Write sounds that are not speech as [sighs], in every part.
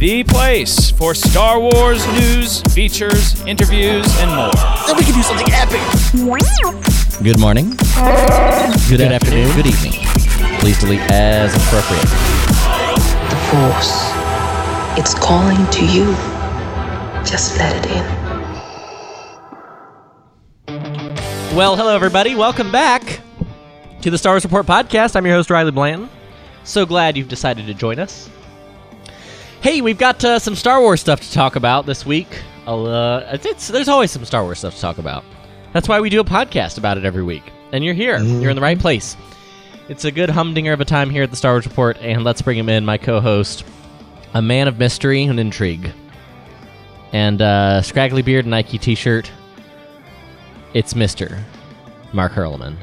The place for Star Wars news, features, interviews, and more. Then we can do something epic. Good morning. Good, afternoon. Good evening. Please delete as appropriate. The Force. It's calling to you. Just let it in. Well, hello everybody. Welcome back to the Star Wars Report podcast. I'm your host Riley Blanton. So glad you've decided to join us. Hey, we've got uh, some Star Wars stuff to talk about this week. Uh, it's, it's- there's always some Star Wars stuff to talk about. That's why we do a podcast about it every week. And you're here. You're in the right place. It's a good humdinger of a time here at the Star Wars Report, and let's bring him in, my co-host, a man of mystery and intrigue, and uh, scraggly beard, and Nike T-shirt. It's Mister Mark Hurlman.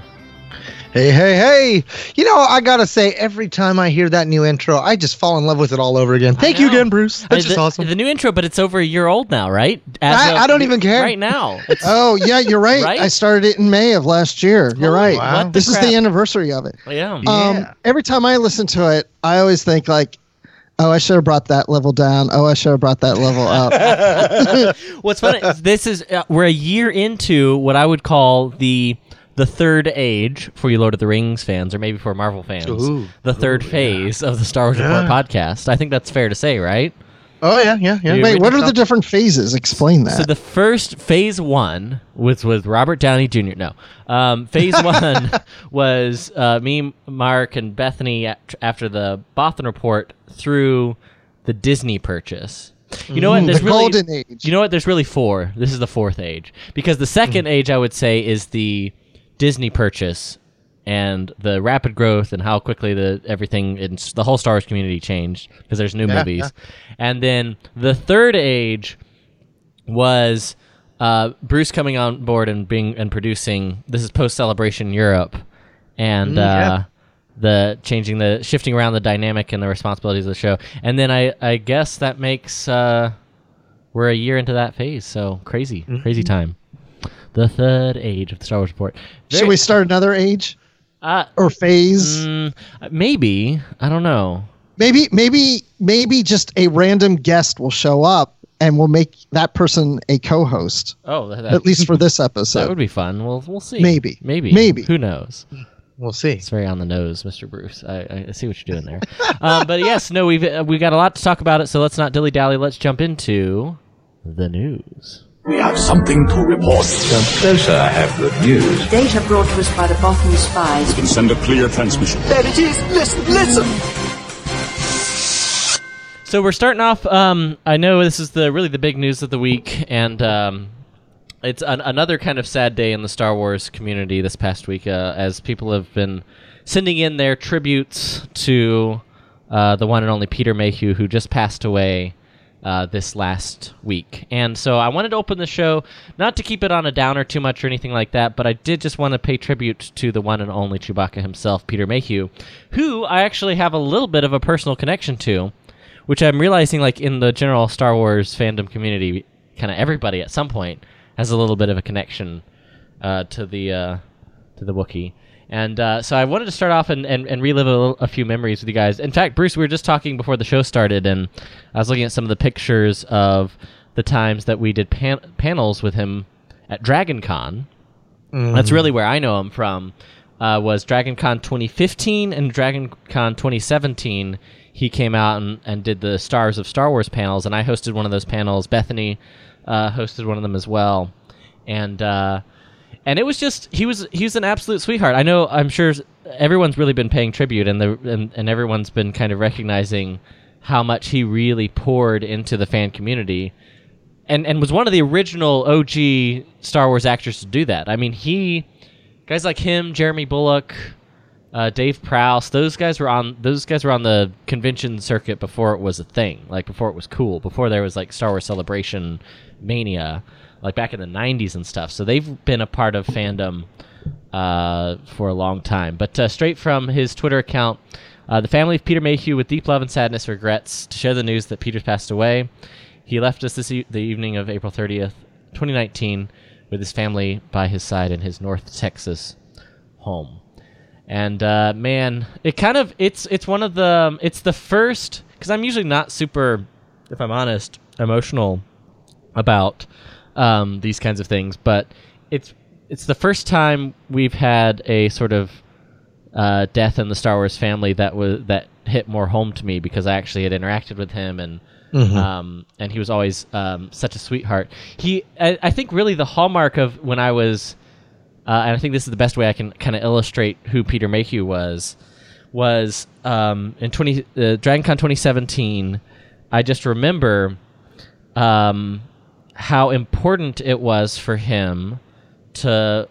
Hey, hey, hey. You know, I got to say, every time I hear that new intro, I just fall in love with it all over again. Thank you again, Bruce. That's just the, awesome. The new intro, but it's over a year old now, right? I- I don't even care. Right now. It's, [laughs] Oh yeah, you're right. [laughs] Right? I started it in May of last year. You're Holy right. wow. what the This is the anniversary of it. yeah. Um, Yeah. every time I listen to it, I always think like, "Oh, I should have brought that level down. Oh, I should have brought that level up." [laughs] What's funny this is uh, we're a year into what I would call the the third age for you Lord of the Rings fans, or maybe for Marvel fans, Ooh. the third phase of the Star Wars Yeah. Report podcast. I think that's fair to say, right? oh, yeah, yeah, yeah. You- Wait, what are the different phases? Explain that. So the first phase one was with Robert Downey Jr. No, um, phase [laughs] one was uh, me, Mark, and Bethany at- after the Bothan report through the Disney purchase. You know what? There's the really, golden age. You know what? There's really four. This is the fourth age because the second age I would say is the Disney purchase and the rapid growth and how quickly the everything in the whole Star Wars community changed because there's new Yeah, movies. And then the third age was uh, Bruce coming on board and being and producing. This is post celebration Europe, and Mm, yeah. uh, the changing the shifting around the dynamic and the responsibilities of the show. And then I I guess that makes uh, we're a year into that phase. So crazy, Mm-hmm. crazy time. The third age of the Star Wars report. should we start another age Uh, or phase? mm, maybe I don't know. Maybe, maybe, maybe just a random guest will show up and we'll make that person a co-host, Oh, that, that, at least for this [laughs] episode. that would be fun. We'll we'll see. Maybe. maybe, Maybe. Who knows? We'll see. It's very on the nose, Mr. Bruce. I, I see what you're doing there. um, but yes, no, we've uh, we got a lot to talk about it. So let's not dilly dally. Let's jump into the news. We have something to report. Those I have good news. Data brought to us by the Bothan spies. Can send a clear transmission. There it is. Listen, listen. So we're starting off. Um, I know this is the really the big news of the week, and um, it's an, another kind of sad day in the Star Wars community this past week, uh, as people have been sending in their tributes to uh, the one and only Peter Mayhew, who just passed away uh, this last week. And so I wanted to open the show not to keep it on a downer too much or anything like that, but I did just want to pay tribute to the one and only Chewbacca himself, Peter Mayhew, who I actually have a little bit of a personal connection to which I'm realizing, like in the general Star Wars fandom community, kind of everybody at some point has a little bit of a connection uh, to the uh, to the Wookiee. And uh, so I wanted to start off and, and, and relive a, little- a few memories with you guys. In fact, Bruce, we were just talking before the show started, and I was looking at some of the pictures of the times that we did pan- panels with him at Dragon Con. That's really where I know him from. Uh, was Dragon Con 2015 and Dragon Con 2017. He came out and, and did the Stars of Star Wars panels, and I hosted one of those panels. Bethany uh, hosted one of them as well, and uh, and it was just he was he was an absolute sweetheart. I know I'm sure everyone's really been paying tribute, and the and, and everyone's been kind of recognizing how much he really poured into the fan community and and was one of the original OG Star Wars actors to do that. I mean, he guys like him, Jeremy Bulloch, uh, Dave Prowse, those guys were on those guys were on the convention circuit before it was a thing, like before it was cool, before there was like Star Wars Celebration mania. Like back in the '90s and stuff. So they've been a part of fandom uh, for a long time. But uh, straight from his Twitter account, uh, the family of Peter Mayhew, with deep love and sadness, regrets to share the news that Peter's passed away. He left us this e- the evening of April 30th, 2019, with his family by his side in his North Texas home. And uh, man, it kind of it's it's one of the it's the first because I'm usually not super, if I'm honest, emotional about um, these kinds of things, but it's it's the first time we've had a sort of uh, death in the Star Wars family that was that hit more home to me because I actually had interacted with him and um, and he was always um, such a sweetheart. He I, I think really the hallmark of when I was uh, and I think this is the best way I can kind of illustrate who Peter Mayhew was was um, in 20 uh, DragonCon 2017. I just remember um, how important it was for him to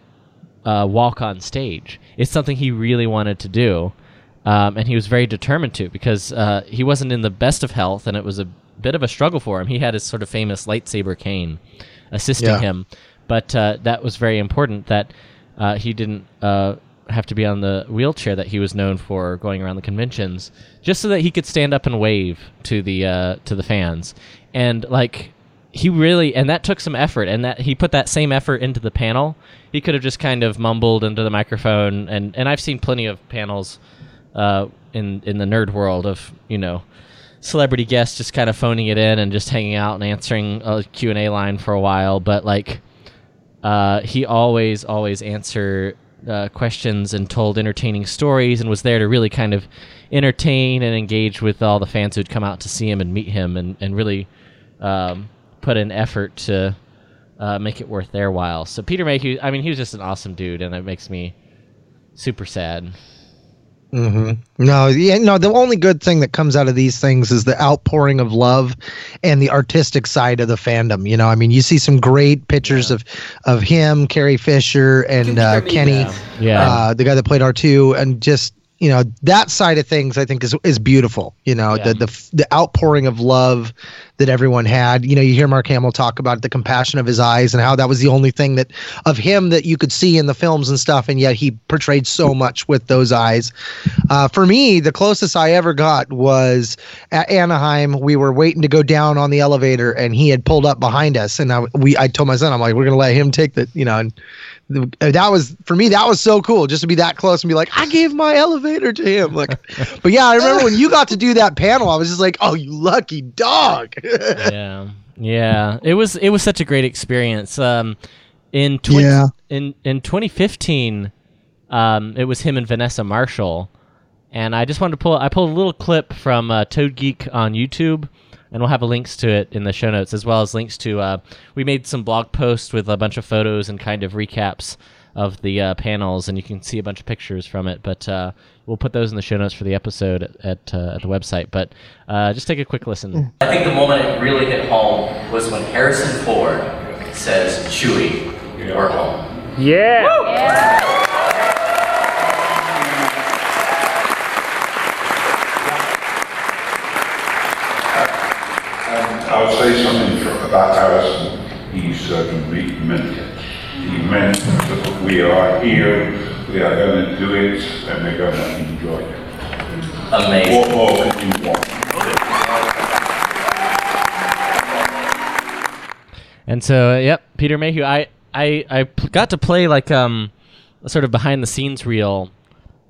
uh, walk on stage. It's something he really wanted to do, um, and he was very determined to because uh, he wasn't in the best of health, and it was a bit of a struggle for him. He had his sort of famous lightsaber cane assisting Yeah. him, but uh, that was very important that uh, he didn't uh, have to be on the wheelchair that he was known for going around the conventions, just so that he could stand up and wave to the uh, to the fans, and like he really and that took some effort and that he put that same effort into the panel. He could have just kind of mumbled into the microphone and and i've seen plenty of panels uh, in in the nerd world of you know celebrity guests just kind of phoning it in and just hanging out and answering a q&a line for a while but like uh, he always always answered uh, questions and told entertaining stories and was there to really kind of entertain and engage with all the fans who'd come out to see him and meet him and, and really um, put an effort to uh, make it worth their while. So Peter Mayhew, I mean, he was just an awesome dude, and it makes me super sad. Mm-hmm. No, yeah, no. The only good thing that comes out of these things is the outpouring of love and the artistic side of the fandom. You know, I mean, you see some great pictures of of him, Carrie Fisher, and uh, Kenny, Yeah. Uh, the guy that played R two, and just you know that side of things. I think is is beautiful. You know, Yeah. the the the outpouring of love that everyone had. You know, you hear Mark Hamill talk about the compassion of his eyes and how that was the only thing that of him that you could see in the films and stuff, and yet he portrayed so much with those eyes. Uh, for me, the closest I ever got was at Anaheim. We were waiting to go down on the elevator, and he had pulled up behind us, and I, we I told my son, I'm like, we're gonna let him take the, you know, and the- that was for me that was so cool just to be that close and be like i gave my elevator to him like [laughs] but yeah i remember when you got to do that panel i was just like oh you lucky dog [laughs] yeah, yeah. It was it was such a great experience. Um, in twen- Yeah. in in 2015, um, it was him and Vanessa Marshall, and I just wanted to pull I pulled a little clip from uh, Toad Geek on YouTube, and we'll have links to it in the show notes as well as links to uh, we made some blog posts with a bunch of photos and kind of recaps of the uh, panels, and you can see a bunch of pictures from it. But uh, we'll put those in the show notes for the episode at at, uh, at the website. But uh, just take a quick listen. I think the moment it really hit home was when Harrison Ford says, Chewie, we're home. I'll say something about Harrison. He certainly meant it. He meant that we are here, we are going to do it, and we're going to enjoy it. Amazing. What more could you want? And so, uh, yep, Peter Mayhew. I I I got to play like um a sort of behind the scenes reel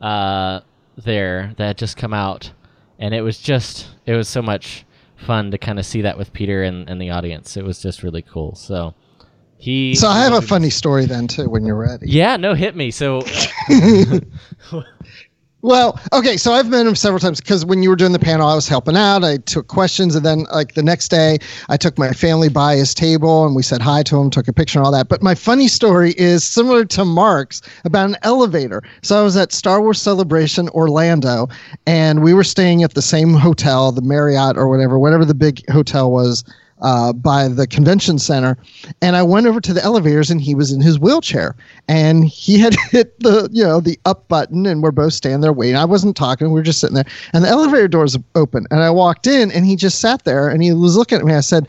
uh there that had just come out, and it was just it was so much fun to kind of see that with Peter and, and the audience. It was just really cool. So he. So I have a funny story then too when you're ready. Yeah, no, hit me. So [laughs] [laughs] Well, okay, so I've met him several times because when you were doing the panel, I was helping out. I took questions, and then like the next day, I took my family by his table and we said hi to him, took a picture and all that. But my funny story is similar to Mark's about an elevator. So I was at Star Wars Celebration Orlando, and we were staying at the same hotel, the Marriott or whatever, whatever the big hotel was uh, by the convention center. And I went over to the elevators and he was in his wheelchair and he had [laughs] hit the, you know, the up button and we're both standing there waiting. I wasn't talking. We were just sitting there and the elevator doors open and I walked in and he just sat there and he was looking at me. I said,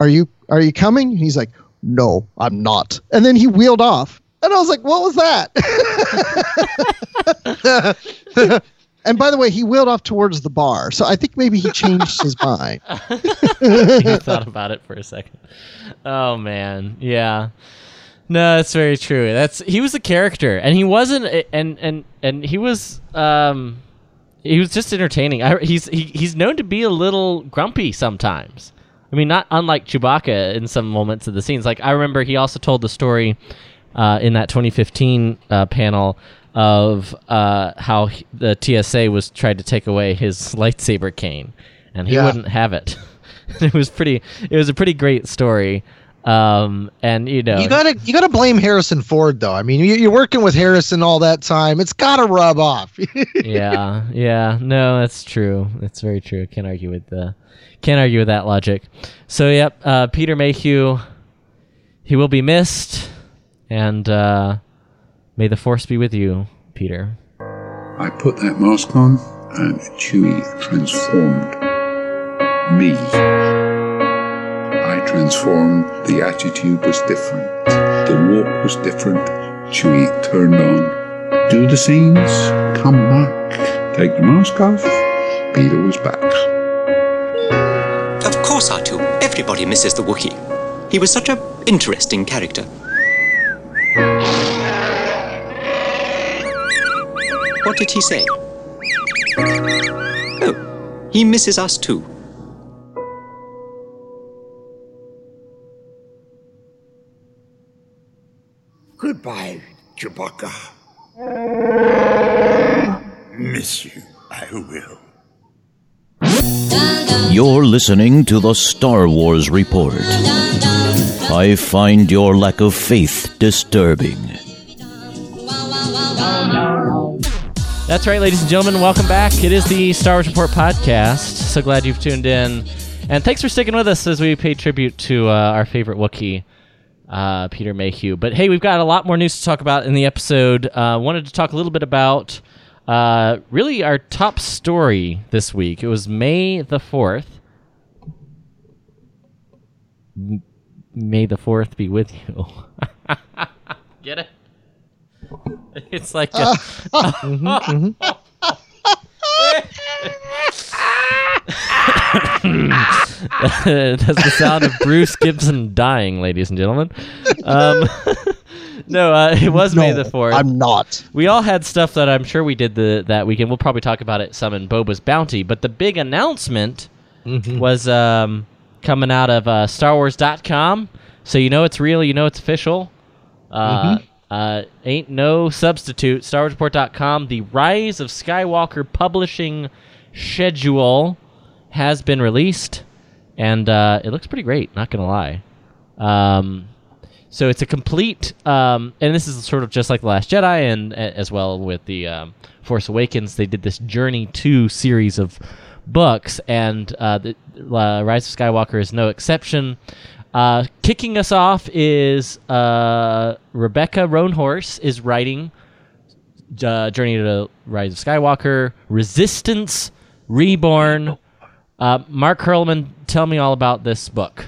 are you, are you coming? He's like, no, I'm not. And then he wheeled off. And I was like, what was that? [laughs] [laughs] and by the way, he wheeled off towards the bar. So I think maybe he changed his [laughs] mind. you thought about it for a second. Oh man, yeah. No, that's very true. That's he was a character, and he wasn't, and and and he was, um, he was just entertaining. I, he's he, he's known to be a little grumpy sometimes. I mean, not unlike Chewbacca in some moments of the scenes. Like I remember, he also told the story uh, in that 2015 uh, panel of uh, how he, the TSA was tried to take away his lightsaber cane, and he Yeah. wouldn't have it. [laughs] it was pretty. It was a pretty great story. Um, and you know, You gotta you gotta blame Harrison Ford though. I mean, you, you're working with Harrison all that time. It's gotta rub off. [laughs] yeah, yeah. No, that's true. That's very true. Can't argue with the can't argue with that logic. So yep, uh, Peter Mayhew, he will be missed, and uh, may the force be with you, Peter. I put that mask on, and Chewie transformed me. I transformed. The attitude was different. The walk was different. Chewie turned on. Do the scenes. Come back. Take the mask off. Peter was back. Of course, R2. Everybody misses the Wookiee. He was such an interesting character. What did he say? Oh, he misses us too. Goodbye, Chewbacca. Miss you, I will. You're listening to the Star Wars Report. I find your lack of faith disturbing. That's right, ladies and gentlemen. Welcome back. It is the Star Wars Report podcast. So glad you've tuned in, and thanks for sticking with us as we pay tribute to uh, our favorite Wookiee, uh, Peter Mayhew. But hey, we've got a lot more news to talk about in the episode. Uh, wanted to talk a little bit about uh, really our top story this week. It was May the fourth. M- May the fourth be with you. [laughs] Get it? [laughs] It's like a, Mhm, [laughs] That's the sound of Bruce Gibson dying, ladies and gentlemen. Um, [laughs] no, uh, it was May the fourth. I'm not. We all had stuff that I'm sure we did the that weekend. We'll probably talk about it some in Boba's Bounty. But the big announcement was um, coming out of uh, StarWars.com. So you know it's real. You know it's official. Uh, uh, ain't no substitute. StarWarsReport.com. The Rise of Skywalker publishing schedule has been released, and uh, it looks pretty great. Not gonna lie. Um, so it's a complete, um, and this is sort of just like the Last Jedi, and as well with the um, Force Awakens, they did this Journey Two series of books, and uh, the uh, Rise of Skywalker is no exception. Uh, kicking us off is uh, Rebecca Roanhorse is writing uh, Journey to the Rise of Skywalker, Resistance, Reborn. Uh, Mark Hurlman, tell me all about this book.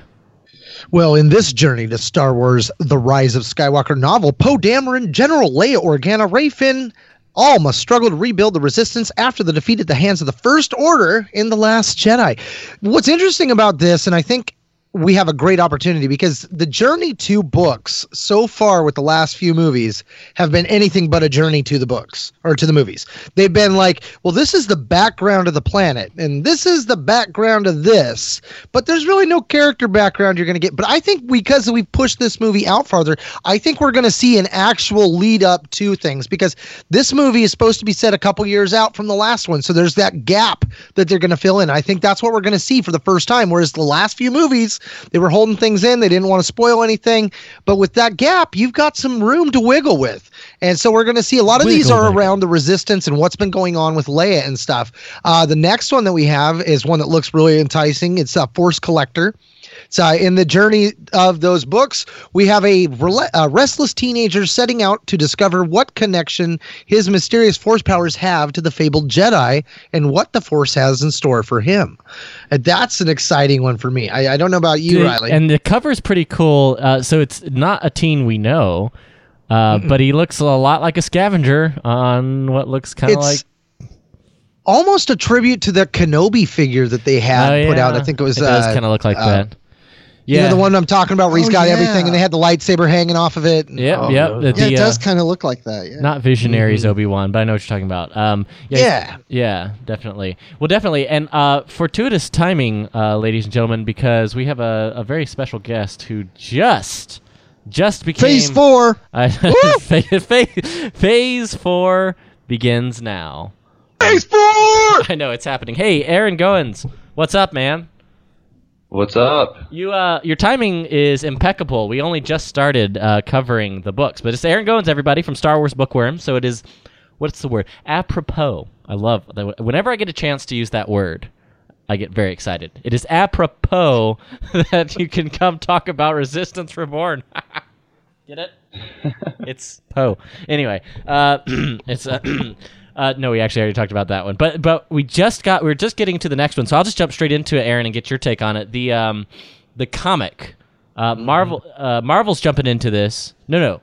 Well, in this journey to Star Wars The Rise of Skywalker novel, Poe Dameron, General Leia Organa, Rey Finn, all must struggle to rebuild the resistance after the defeat at the hands of the First Order in The Last Jedi. What's interesting about this, and I think we have a great opportunity because the journey to books so far with the last few movies have been anything but a journey to the books or to the movies. They've been like, well, this is the background of the planet and this is the background of this, but there's really no character background you're going to get. But I think because we've pushed this movie out farther, I think we're going to see an actual lead up to things because this movie is supposed to be set a couple years out from the last one. So there's that gap that they're going to fill in. I think that's what we're going to see for the first time. Whereas the last few movies, they were holding things in. They didn't want to spoil anything. But with that gap, you've got some room to wiggle with. And so we're going to see a lot of these are wiggle. around the resistance and what's been going on with Leia and stuff. Uh, the next one that we have is one that looks really enticing. It's a Force Collector. So uh, in the journey of those books, we have a, a restless teenager setting out to discover what connection his mysterious force powers have to the fabled Jedi and what the force has in store for him. And that's an exciting one for me. I, I don't know about you, Dude, Riley. And the cover's pretty cool. Uh, so it's not a teen we know, uh, but he looks a lot like a scavenger on what looks kind of like. almost a tribute to the Kenobi figure that they had Oh, put out. I think it was. It does uh, kinda look like uh, that. You Yeah. know the one I'm talking about where he's Oh, got yeah. everything and they had the lightsaber hanging off of it. Yep, Oh, yep. the- Yeah, it the, does uh, kind of look like that. Yeah. Not Visionaries Mm-hmm. Obi Wan, but I know what you're talking about. Um, yeah, Yeah. yeah, definitely. Well, definitely, and uh, fortuitous timing, uh, ladies and gentlemen, because we have a, a very special guest who just just became Phase four. I, [laughs] phase, phase, phase four begins now. Phase four. [laughs] I know it's happening. Hey, Aaron Goins, what's up, man? What's up? You, uh, your timing is impeccable. We only just started uh, covering the books, but it's Aaron Goins, everybody from Star Wars Bookworm. So it is, what's the word? Apropos. I love that. Whenever I get a chance to use that word, I get very excited. It is apropos [laughs] that you can come talk about Resistance Reborn. [laughs] get it? [laughs] it's Poe. Anyway, uh, [clears throat] it's. [clears throat] Uh, no, we actually already talked about that one, but but we just got we are just getting to the next one, so I'll just jump straight into it, Aaron, and get your take on it. The um, the comic, uh, Marvel, uh, Marvel's jumping into this. No, no,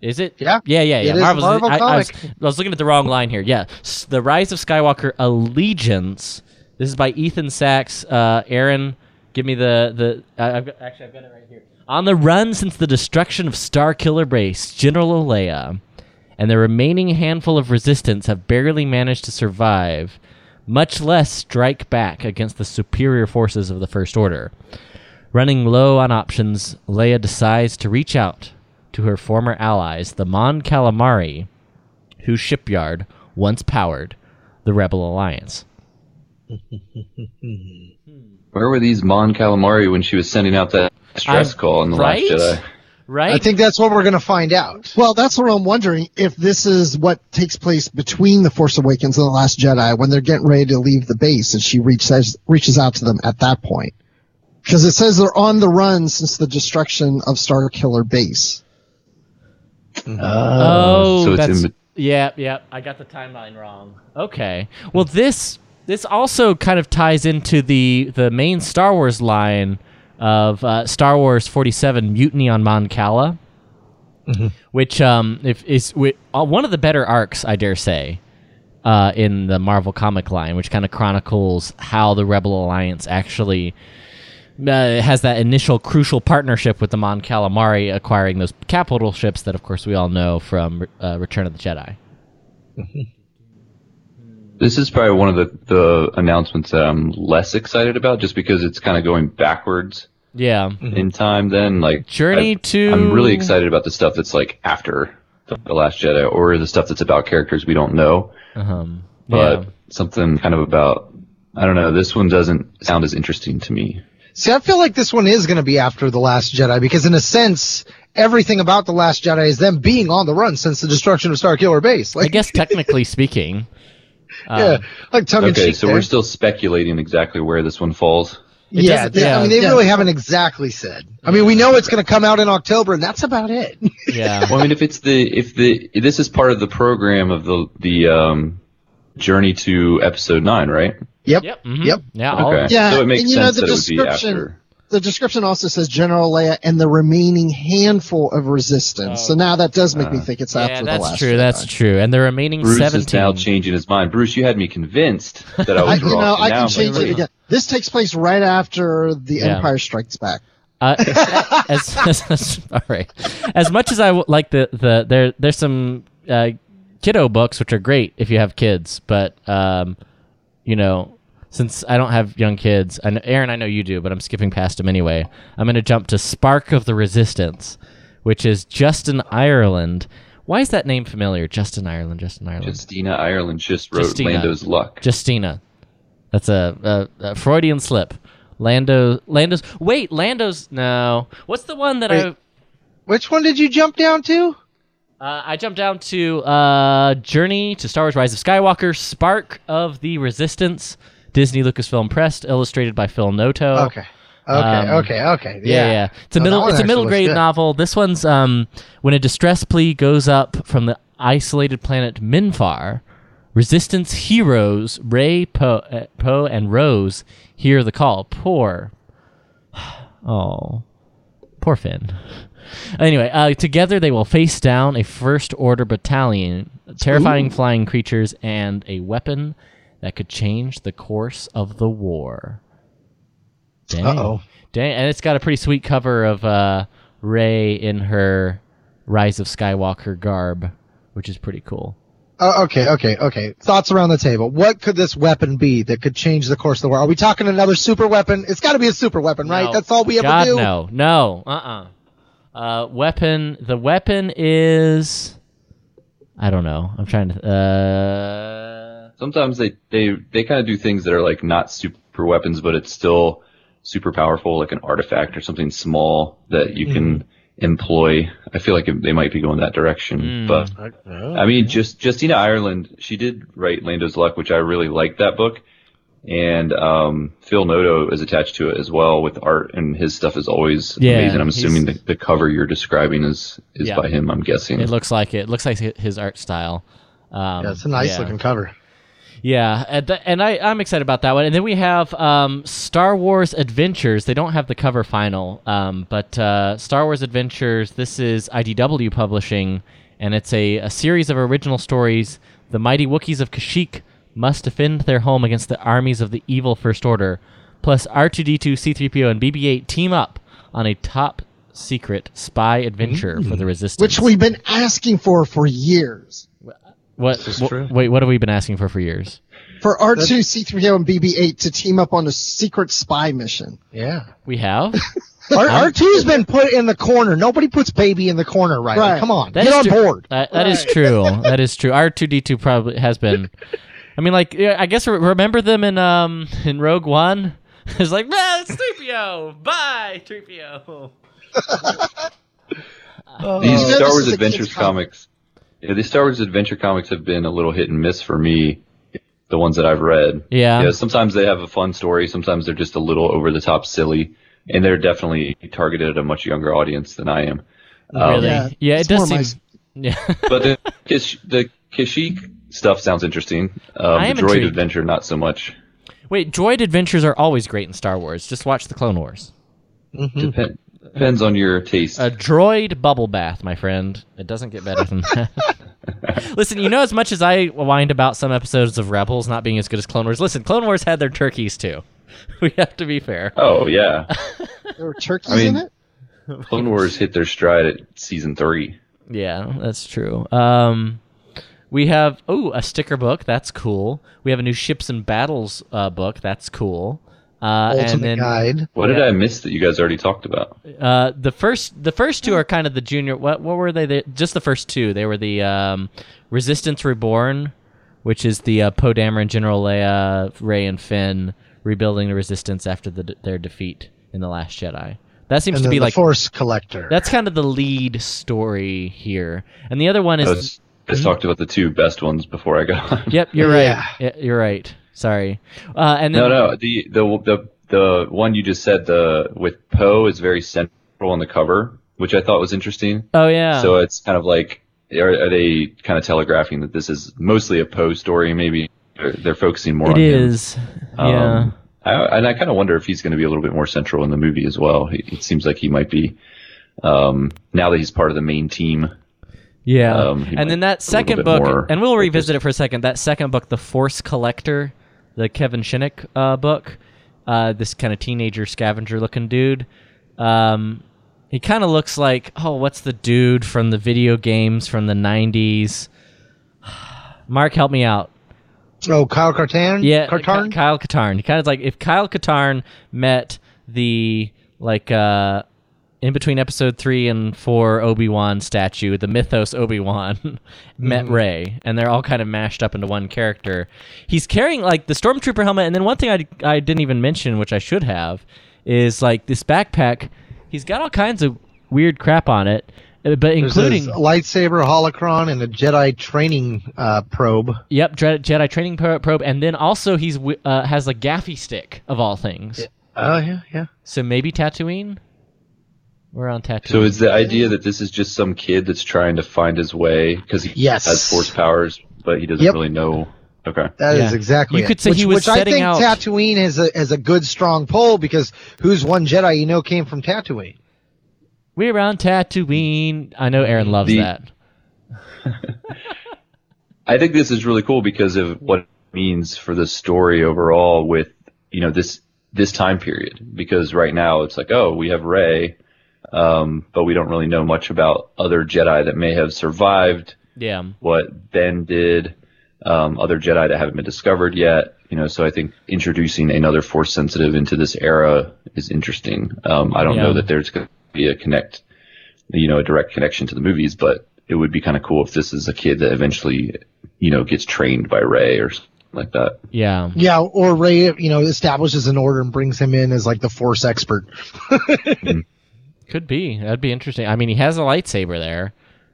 is it? Yeah. yeah, yeah, yeah. It Marvel's. Marvel I, I was. I was looking at the wrong line here. Yeah, S- the Rise of Skywalker Allegiance. This is by Ethan Sacks. Uh, Aaron, give me the the. Uh, I've got, actually, I've got it right here. On the run since the destruction of Starkiller Base, General Leia and the remaining handful of resistance have barely managed to survive, much less strike back against the superior forces of the First Order. Running low on options, Leia decides to reach out to her former allies, the Mon Calamari, whose shipyard once powered the Rebel Alliance. Where were these Mon Calamari when she was sending out that stress I'm- call in the right? Last Jedi? Right? I think that's what we're going to find out. Well, that's what I'm wondering if this is what takes place between the Force Awakens and the Last Jedi when they're getting ready to leave the base, and she reaches reaches out to them at that point. Because it says they're on the run since the destruction of Starkiller Base. Mm-hmm. Oh, oh, so it's that's, in yeah, yeah. I got the timeline wrong. Okay. Well, this this also kind of ties into the the main Star Wars line of uh, Star Wars 47 Mutiny on Mon Cala, which um if is wi- uh, one of the better arcs, I dare say. Uh, in the Marvel comic line, which kind of chronicles how the Rebel Alliance actually uh, has that initial crucial partnership with the Mon Calamari, acquiring those capital ships that, of course, we all know from uh, Return of the Jedi. This is probably one of the, the announcements that I'm less excited about, just because it's kind of going backwards Yeah. in time. Then, like Journey I- to- I'm really excited about the stuff that's like after the, the Last Jedi, or the stuff that's about characters we don't know. Um, But yeah. something kind of about I don't know. This one doesn't sound as interesting to me. See, I feel like this one is going to be after The Last Jedi because, in a sense, everything about The Last Jedi is them being on the run since the destruction of Starkiller Base. Like, I guess [laughs] technically speaking. Yeah, um, like tongue in Okay, so there. we're still speculating exactly where this one falls. It yeah, they, yeah. I mean, they Yeah. really haven't exactly said. I mean, we know it's going to come out in October, and that's about it. [laughs] Yeah. Well, I mean, if it's the if the this is part of the program of the the um, journey to episode nine, right? Yep. Yep. mhm. Yep. Yeah. Okay. Yeah, So it makes and you know, sense the that it would be description- after. The description also says General Leia and the remaining handful of resistance. so now that does make me think it's Yeah, after the last. that's true. Jedi. That's true. And the remaining Bruce 17. is now changing his mind. Bruce, you had me convinced that I [laughs] I, was you wrong. know, I can I'm change it again. This takes place right after the Yeah. Empire Strikes Back. Uh, as, as, [laughs] as- all right. As much as I w- like the the there there's some uh, kiddo books which are great if you have kids, but um, you know, since I don't have young kids, and Aaron, I know you do, but I'm skipping past them anyway. I'm going to jump to Spark of the Resistance, which is Justin Ireland. Why is that name familiar? Justin Ireland. Justin Ireland. Justina Ireland just wrote Justina. Lando's Luck. Justina. That's a, a, a Freudian slip. Lando. Lando's. Wait, Lando's. No. What's the one that I? Which one did you jump down to? Uh, I jumped down to uh, Journey to Star Wars: Rise of Skywalker, Spark of the Resistance, Disney Lucasfilm Press, illustrated by Phil Noto. Okay. Okay, okay, okay. Yeah, Yeah. yeah. It's a No, middle. It's a middle grade novel. This one's um when a distress plea goes up from the isolated planet Minfar. Resistance heroes Rey, Poe, uh, Poe, and Rose hear the call. Poor, [sighs] oh, poor Finn. Anyway, uh, together they will face down a First Order battalion, terrifying Ooh. flying creatures, and a weapon that could change the course of the war. Dang. Uh-oh. Dang, and it's got a pretty sweet cover of uh, Rey in her Rise of Skywalker garb, which is pretty cool. Uh, okay, okay, okay. Thoughts around the table. What could this weapon be that could change the course of the war? Are we talking another super weapon? It's got to be a super weapon, right? No. That's all we ever God, do. no, no, uh-uh. Uh, weapon. The weapon is. I don't know. I'm trying to. Uh, Sometimes they they they kind of do things that are like not super weapons, but it's still super powerful, like an artifact or something small that you can employ. I feel like it, they might be going that direction, Mm. but I mean, just Justina Ireland, she did write Lando's Luck, which I really liked that book. And um, Phil Noto is attached to it as well with art, and his stuff is always Yeah, amazing. I'm assuming the, the cover you're describing is is Yeah. by him. I'm guessing. It looks like it. It looks like his art style. Um, Yeah, it's a nice yeah. looking cover. Yeah, and, th- and I, I'm excited about that one. And then we have um, Star Wars Adventures. They don't have the cover final, um, but uh, Star Wars Adventures, this is IDW publishing, and it's a, a series of original stories. The mighty Wookiees of Kashyyyk must defend their home against the armies of the evil First Order. Plus, R2D2, C3PO, and BB 8 team up on a top secret spy adventure for the Resistance. which we've been asking for for years. What, wh- wait, what have we been asking for for years? For R2, C3PO, and BB-8 to team up on a secret spy mission. Yeah. We have? [laughs] R- R2's been [laughs] put in the corner. Nobody puts baby in the corner, right? Right. Come on. That Get on true. board. That, that is true. [laughs] that is true. R two D two probably has been. I mean, like I guess remember them in um in Rogue One. It's like, man, it's 3PO. Bye, 3PO. These Star Wars Adventures kid's comics, yeah, these Star Wars Adventure comics have been a little hit and miss for me. The ones that I've read, Yeah. sometimes they have a fun story, sometimes they're just a little over the top silly, and they're definitely targeted at a much younger audience than I am. Um, really? yeah, Yeah, it it's does seem. my- [laughs] Yeah. but the Kish, the Kashyyyk stuff sounds interesting. Um, I the Droid intrigued. Adventure, not so much. Wait, droid adventures are always great in Star Wars. Just watch the Clone Wars. Depend, depends on your taste. A droid bubble bath, my friend. It doesn't get better than that. [laughs] listen, you know, as much as I whined about some episodes of Rebels not being as good as Clone Wars, listen, Clone Wars had their turkeys too. [laughs] We have to be fair. oh yeah, There were turkeys I mean- in it? Clone Wars hit their stride at season three. Yeah, that's true. Um, we have oh a sticker book. That's cool. We have a new ships and battles uh, book. That's cool. Uh, Ultimate and then Guide. What did I miss that you guys already talked about? uh, the first the first two are kind of the junior. What what were they? The, just the first two. They were the um, Resistance Reborn, which is the uh, Poe Dameron, General Leia, Rey, and Finn rebuilding the Resistance after the, their defeat in the Last Jedi. That seems And to be the like Force Collector. that's kind of the lead story here. And the other one is I was, just talked about the two best ones before I got on. Yep, you're right. Yeah. Yeah, you're right. Sorry. Uh, and then, No, no. The the the the one you just said the with Poe is very central on the cover, which I thought was interesting. Oh yeah. So it's kind of like are, are they kind of telegraphing that this is mostly a Poe story? Maybe they're, they're focusing more it on is. Um, yeah. I, and I kind of wonder if he's going to be a little bit more central in the movie as well. He, it seems like he might be um, now that he's part of the main team. Yeah. um, and then that be a little second book, and we'll revisit it for a second. That second book, The Force Collector, the Kevin Shinick uh, book, uh, this kind of teenager scavenger looking dude. Um, he kind of looks like, oh, what's the dude from the video games from the 90s? [sighs] Mark, help me out. oh, Kyle Kartan? Yeah, Kartarn? Ky- Kyle Katarn. He kind of like if Kyle Katarn met the like uh in between episode three and four Obi Wan statue, the mythos Obi Wan [laughs] met Rey, and they're all kind of mashed up into one character. He's carrying like the stormtrooper helmet, and then one thing I I didn't even mention, which I should have, is like this backpack. He's got all kinds of weird crap on it, uh, but including lightsaber holocron and a Jedi training uh, probe. Yep, Jedi training probe, and then also he's uh, has a gaffi stick of all things. Oh yeah, yeah. So maybe Tatooine. We're on Tatooine. So is the idea that this is just some kid that's trying to find his way because he Yes. has force powers, but he doesn't Yep. really know? Okay. That is Yeah. exactly. You it. could say which, he was which I think out- Tatooine is a is a good strong pull because who's one Jedi you know came from Tatooine? We're on Tatooine. I know Aaron loves The- that. [laughs] I think this is really cool because of what it means for the story overall with, you know, this, this time period. Because right now it's like, oh, we have Rey, um, but we don't really know much about other Jedi that may have survived Yeah. what Ben did, um, other Jedi that haven't been discovered yet. You know, so I think introducing another Force sensitive into this era is interesting. Um, I don't Yeah. know that there's going to be a connect, you know, a direct connection to the movies, but it would be kind of cool if this is a kid that eventually, you know, gets trained by Rey or like that. Yeah. Yeah, or Rey, you know, establishes an order and brings him in as like the Force expert. [laughs] Could be. That'd be interesting. I mean, he has a lightsaber there.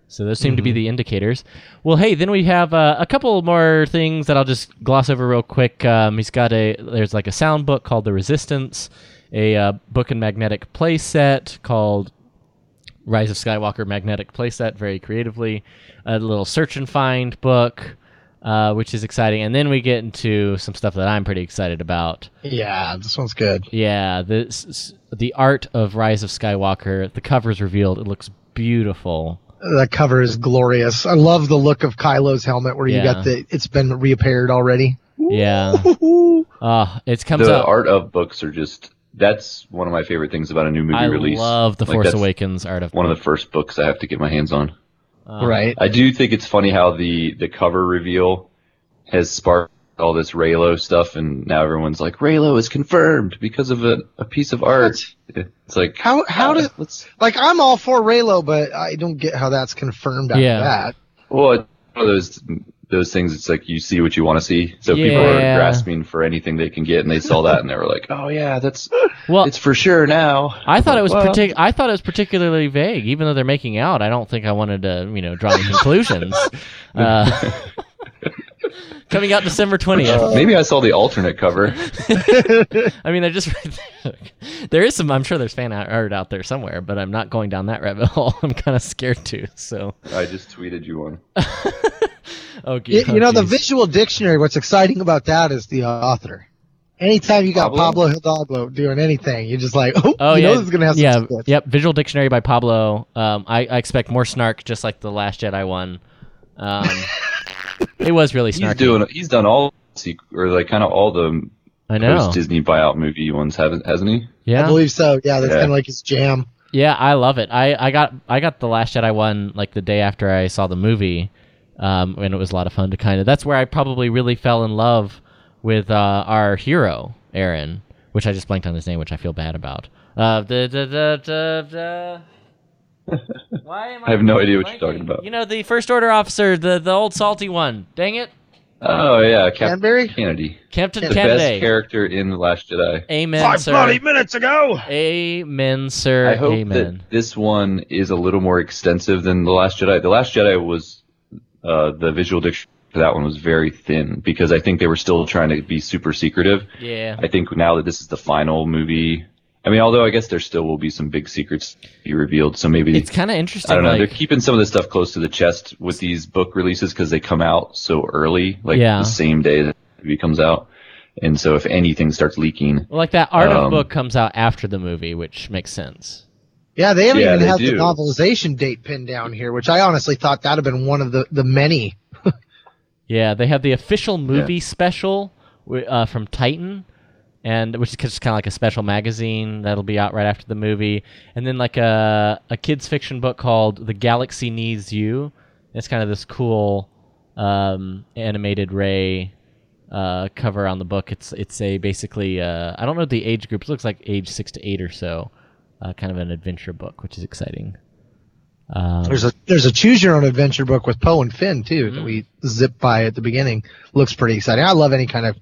So those seem to Mm-hmm. be the indicators. Well, hey, then we have uh, a couple more things that I'll just gloss over real quick. Um, he's got a there's like a sound book called The Resistance, a uh, book and magnetic playset called Rise of Skywalker magnetic playset, very creatively. A little search and find book, uh, which is exciting. And then we get into some stuff that I'm pretty excited about. Yeah, this one's good. Yeah, the s- s- the art of Rise of Skywalker. The cover's revealed. It looks beautiful. The cover is glorious. I love the look of Kylo's helmet where you got the it's been reappeared already. Yeah. [laughs] Uh, it comes the out. art of books are just, that's one of my favorite things about a new movie I release. I love the Like, Force Awakens art of One of the first books I have to get my hands on. Uh, Right. I do think it's funny how the the cover reveal has sparked all this Reylo stuff, and now everyone's like, Reylo is confirmed because of a, a piece of art. It's like How how uh, does like I'm all for Reylo, but I don't get how that's confirmed after Yeah. that. Well, it's one of those those things. It's like you see what you want to see. So people are grasping for anything they can get, and they saw that, and they were like, "Oh yeah, that's Well, it's for sure now." I thought it was Well- partic- I thought it was particularly vague, even though they're making out. I don't think I wanted to, you know, draw any conclusions. [laughs] uh, coming out December twentieth. Maybe I saw the alternate cover. [laughs] I mean, they're just right there. there is some. I'm sure there's fan art out there somewhere, but I'm not going down that rabbit hole. [laughs] I'm kind of scared to. So, I just tweeted you one. Oh, You, oh, you know, the visual dictionary, what's exciting about that is the author. Anytime you got Pablo? Pablo Hidalgo doing anything, you're just like, [laughs] oh, Oh you yeah, know this is gonna have some yeah, script. yep. Visual Dictionary by Pablo. Um, I, I expect more snark, just like the Last Jedi one. Um, [laughs] it was really snarky. He's doing. He's done all sequ- or like kind of all the I know. Disney buyout movie ones, haven't hasn't he? Yeah, I believe so. Yeah, that's Yeah. kind of like his jam. Yeah, I love it. I, I got I got the Last Jedi one like the day after I saw the movie, um, and it was a lot of fun to kind of. That's where I probably really fell in love with uh, our hero Aaron, which I just blanked on his name, which I feel bad about. Uh, da, da, da, da, da. [laughs] Why am I I have no idea what you're talking about. You know the first order officer, the the old salty one. Dang it, Oh yeah, Captain Canterbury? Canady, Captain the best Canady. character in the Last Jedi. Amen, Five sir. bloody minutes ago! Amen, sir. I hope Amen. that this one is a little more extensive than the Last Jedi. The Last Jedi was uh, the visual dictionary for that one was very thin because I think they were still trying to be super secretive. Yeah. I think now that this is the final movie, I mean, although I guess there still will be some big secrets to be revealed, so maybe It's kind of interesting. I don't know. like- They're keeping some of this stuff close to the chest with these book releases because they come out so early, like Yeah. the same day that the movie comes out. And so if anything starts leaking, Well, like that art of Um, book comes out after the movie, which makes sense. Yeah, they haven't Yeah, even they had the novelization date pinned down here, which I honestly thought that'd have been one of the, the many. [laughs] Yeah, they have the official movie special uh, from Titan, and which is just kind of like a special magazine that'll be out right after the movie, and then like a a kids fiction book called The Galaxy Needs You. It's kind of this cool um, animated Rey uh, cover on the book. It's it's a basically uh, I don't know the age group. It looks like age six to eight or so. Uh, kind of an adventure book, which is exciting. Um, There's a there's a choose your own adventure book with Poe and Finn too Mm. that we zip by at the beginning. Looks pretty exciting. I love any kind of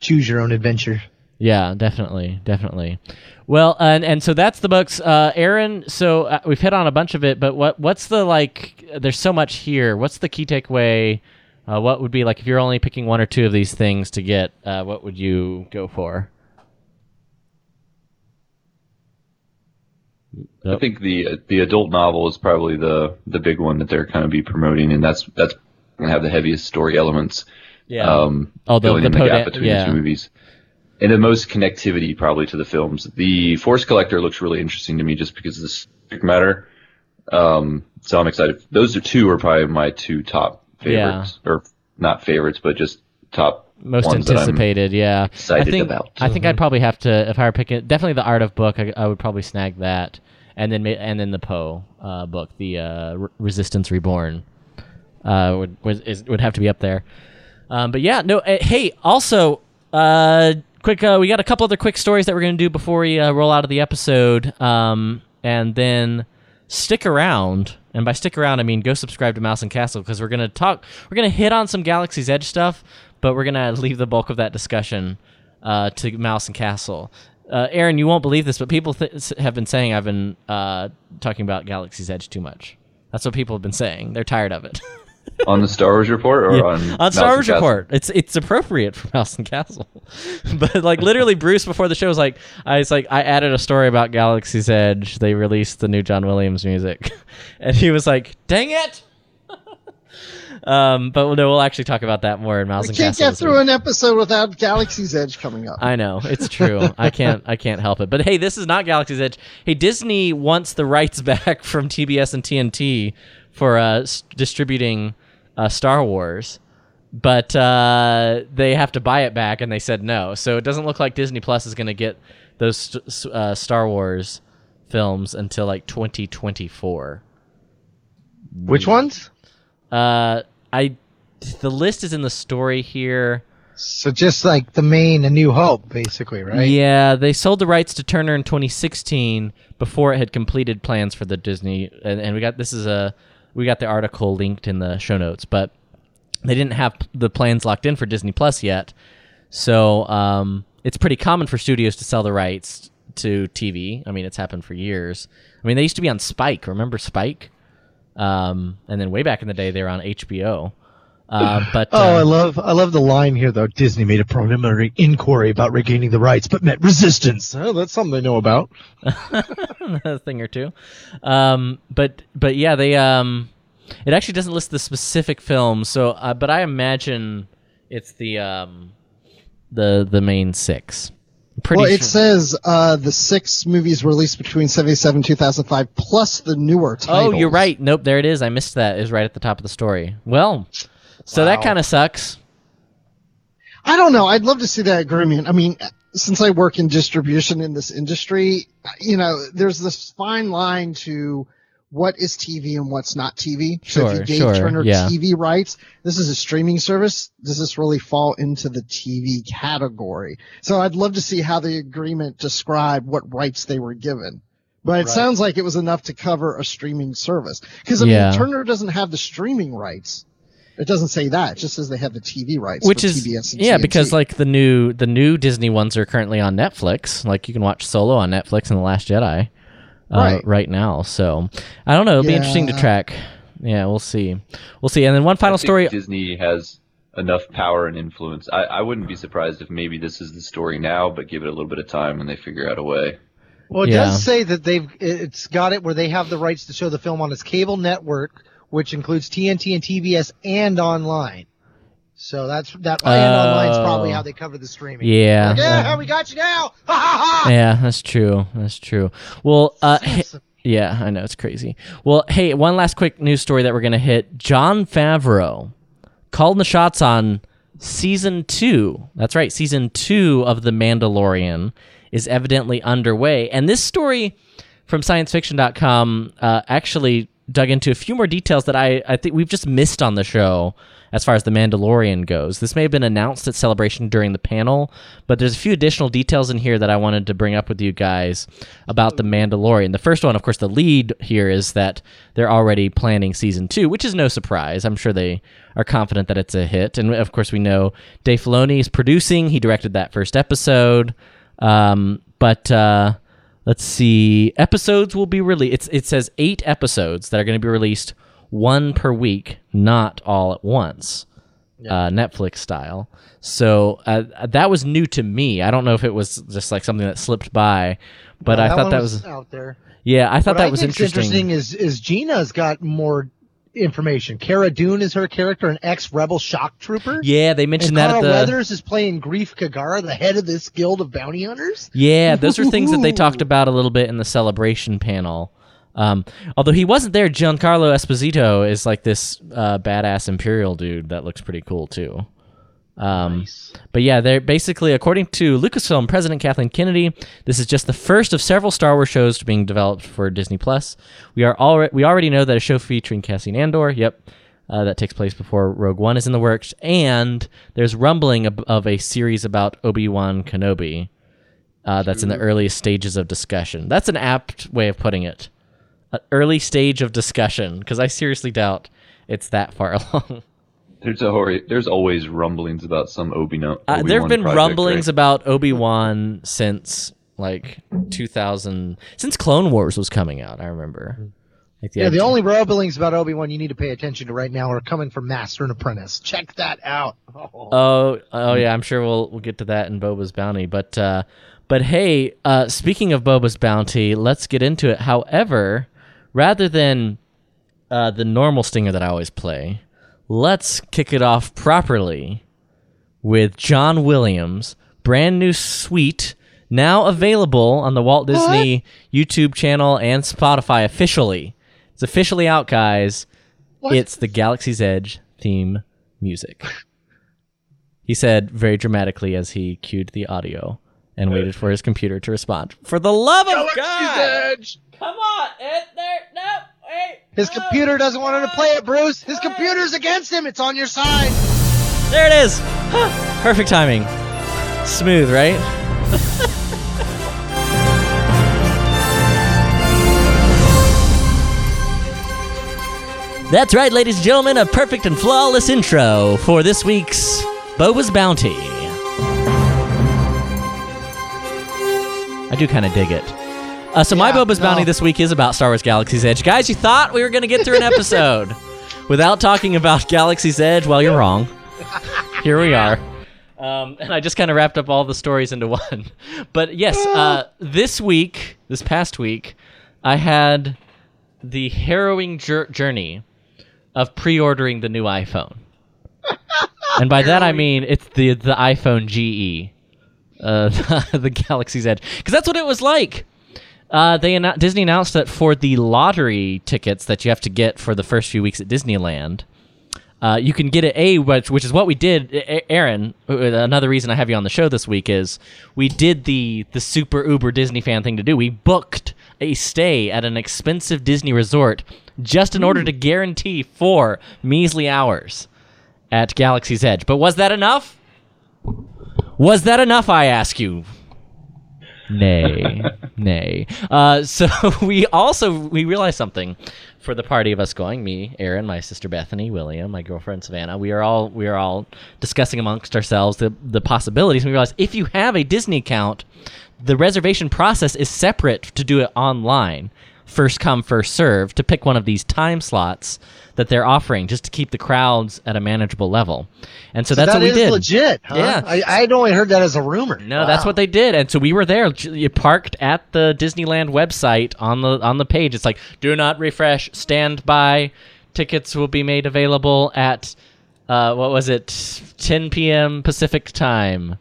choose your own adventure. Yeah, definitely, definitely. Well, and and so that's the books, uh, Aaron. So uh, we've hit on a bunch of it, but what what's the like? There's so much here. What's the key takeaway? Uh, what would be like if you're only picking one or two of these things to get? Uh, what would you go for? I think the the adult novel is probably the the big one that they're kind of be promoting, and that's that's gonna have the heaviest story elements. Yeah. Um, Oh, the- filling the in the gap between yeah. the two movies, and the most connectivity probably to the films. The Force Collector looks really interesting to me just because of the subject matter. Um, so I'm excited. Those are two are probably my two top favorites, or not favorites, but just top most anticipated. Yeah, I think, about. I think I'd probably have to if I were picking definitely the art of book. I, I would probably snag that, and then and then the Poe uh, book, the uh, Re- Resistance Reborn, uh, would was, is, would have to be up there. Um, but yeah, no. Uh, hey, also, uh, quick. Uh, we got a couple other quick stories that we're gonna do before we uh, roll out of the episode, um, and then stick around. And by stick around, I mean go subscribe to Mouse and Castle because we're gonna talk. We're gonna hit on some Galaxy's Edge stuff, but we're gonna leave the bulk of that discussion uh, to Mouse and Castle. Uh, Aaron, you won't believe this, but people th- have been saying I've been uh, talking about Galaxy's Edge too much. That's what people have been saying. They're tired of it. [laughs] on the Star Wars report or Yeah, on on Star Wars Report. It's it's appropriate for Mouse and Castle, [laughs] but like literally, Bruce before the show was like, I was like, I added a story about Galaxy's Edge. They released the new John Williams music, [laughs] and he was like, "Dang it!" Um, but no, we'll actually talk about that more in Mouse We and can't get through week. an episode without Galaxy's Edge coming up. I know it's true. I can't. I can't help it. But hey, this is not Galaxy's Edge. Hey, Disney wants the rights [laughs] back from TBS and TNT for uh, s- distributing uh, Star Wars, but uh, they have to buy it back, and they said no. So it doesn't look like Disney Plus is going to get those st- uh, Star Wars films until like 2024. Which ones? Uh, I the list is in the story here. So just like the main A New Hope, basically, right? Yeah, they sold the rights to Turner in 2016 before it had completed plans for the Disney. And, and we got this is a we got the article linked in the show notes, but they didn't have the plans locked in for Disney Plus yet. So um, it's pretty common for studios to sell the rights to TV. I mean, it's happened for years. I mean, they used to be on Spike. Remember Spike? Um, and then way back in the day, they were on HBO. Uh, [sighs] but Oh, uh, I love I love the line here though. Disney made a preliminary inquiry about regaining the rights, but met resistance. Oh, that's something they know about. [laughs] a thing or two. Um, but but yeah, they um, it actually doesn't list the specific films. So, uh, but I imagine it's the um, the the main six. Pretty well, it sure- says uh, the six movies released between 77 and 2005, plus the newer titles. Oh, you're right. Nope, there it is. I missed that. Is right at the top of the story. Well, so that kind of sucks. I don't know. I'd love to see that agreement. I mean, since I work in distribution in this industry, you know, there's this fine line to what is TV and what's not TV. so if you gave sure, Turner yeah. TV rights, this is a streaming service. Does this really fall into the TV category? So I'd love to see how the agreement described what rights they were given. But it Right. sounds like it was enough to cover a streaming service. Because I Yeah. mean, Turner doesn't have the streaming rights. It doesn't say that. It just says they have the TV rights. Which for is TBS and yeah, TNT. because like the new the new Disney ones are currently on Netflix. Like you can watch Solo on Netflix and The Last Jedi, uh, Right. right now. So I don't know. It'll be interesting to track. Yeah, we'll see. We'll see. And then one final I think story. Disney has enough power and influence. I, I wouldn't be surprised if maybe this is the story now, but give it a little bit of time and they figure out a way. Well, it Yeah. does say that they've it's got it where they have the rights to show the film on its cable network, which includes TNT and TBS and online. So that's that and online's probably Oh. how they cover the streaming. Yeah. Like, yeah, Uh, we got you now. Ha ha ha. yeah, that's true. That's true. Well, uh, hey- yeah, I know it's crazy. Well, hey, one last quick news story that we're gonna hit. Jon Favreau called the shots on season two. That's right, season two of The Mandalorian is evidently underway, and this story from ScienceFiction.com uh, actually dug into a few more details that I, I think we've just missed on the show as far as The Mandalorian goes. This may have been announced at Celebration during the panel, but there's a few additional details in here that I wanted to bring up with you guys about The Mandalorian. The first one, of course, the lead here is that they're already planning season two, which is no surprise. I'm sure they are confident that it's a hit. And of course, we know Dave Filoni is producing, he directed that first episode. Um, but uh, let's see, episodes will be released. It says eight episodes that are going to be released one per week, not all at once, uh, Netflix style. So uh, that was new to me. I don't know if it was just like something that slipped by, but No, I that thought that was, out there. Yeah, I thought what that I was think's interesting. Is is Gina's got more information. Cara Dune is her character, an ex-rebel shock trooper. Yeah, they mentioned and that Carl at the Weathers is playing Greef Karga, the head of this guild of bounty hunters. Yeah, those are things that they talked about a little bit in the celebration panel. Um, although he wasn't there, Giancarlo Esposito is like this uh, badass imperial dude that looks pretty cool too. Um, But yeah, they're basically, according to Lucasfilm President Kathleen Kennedy, this is just the first of several Star Wars shows being developed for Disney Plus. We are already we already know that a show featuring Cassian Andor, yep, uh, that takes place before Rogue One is in the works, and there's rumbling of, of a series about Obi Wan Kenobi. Uh, that's in the earliest stages of discussion. That's an apt way of putting it. An early stage of discussion, because I seriously doubt it's that far [laughs] along. There's always there's always rumblings about some Obi no. Uh, there have been rumblings about Obi Wan since like 2000, since Clone Wars was coming out. I remember. Like Yeah, the only rumblings about Obi Wan you need to pay attention to right now are coming from Master and Apprentice. Check that out. [laughs] Oh, oh yeah, I'm sure we'll we'll get to that in Boba's Bounty. But uh, but hey, uh, speaking of Boba's Bounty, let's get into it. However, rather than uh, the normal stinger that I always play, let's kick it off properly with John Williams' brand new suite, now available on the Walt Disney YouTube channel and Spotify officially. It's officially out, guys. It's the Galaxy's Edge theme music. He said very dramatically as he cued the audio and waited for his computer to respond. For the love of God! Come on! It, there, no, wait. His computer doesn't want him to play it, Bruce. His computer's against him. It's on your side. There it is! Huh, Perfect timing. Smooth, right? [laughs] That's right, ladies and gentlemen, a perfect and flawless intro for this week's Boba's Bounty. I do kind of dig it. Uh, so my Yeah, Boba's no. Bounty this week is about Star Wars Galaxy's Edge. Guys, you thought we were going to get through an episode [laughs] without talking about Galaxy's Edge? Well, you're wrong. Here we are. Um, and I just kind of wrapped up all the stories into [laughs] one. But yes, uh, [laughs] this week, this past week, I had the harrowing jour- journey of pre-ordering the new iPhone. and by that I mean it's the the iPhone GE, uh, [laughs] the Galaxy's Edge, because that's what it was like. Uh, they annou- Disney announced that for the lottery tickets that you have to get for the first few weeks at Disneyland, uh, you can get it a which, which is what we did. A- Aaron, uh, another reason I have you on the show this week is we did the the super uber Disney fan thing to do. We booked a stay at an expensive Disney resort just in order to guarantee four measly hours at Galaxy's Edge. But was that enough? Was that enough? I ask you. Nay, [laughs] nay. Uh, so [laughs] we also we realized something for the party of us going. Me, Aaron, my sister Bethany, William, my girlfriend Savannah. We are all we are all discussing amongst ourselves the the possibilities. And we realized if you have a Disney account, the reservation process is separate to do it online, first come first serve, to pick one of these time slots that they're offering just to keep the crowds at a manageable level. And so, that's that what we is did. legit. Huh? Yeah. I, I'd only heard that as a rumor. No, that's what they did, and so we were there. You parked at the Disneyland website on the on the page. It's like, do not refresh. Stand by. Tickets will be made available at uh, what was it, 10 p.m. Pacific time.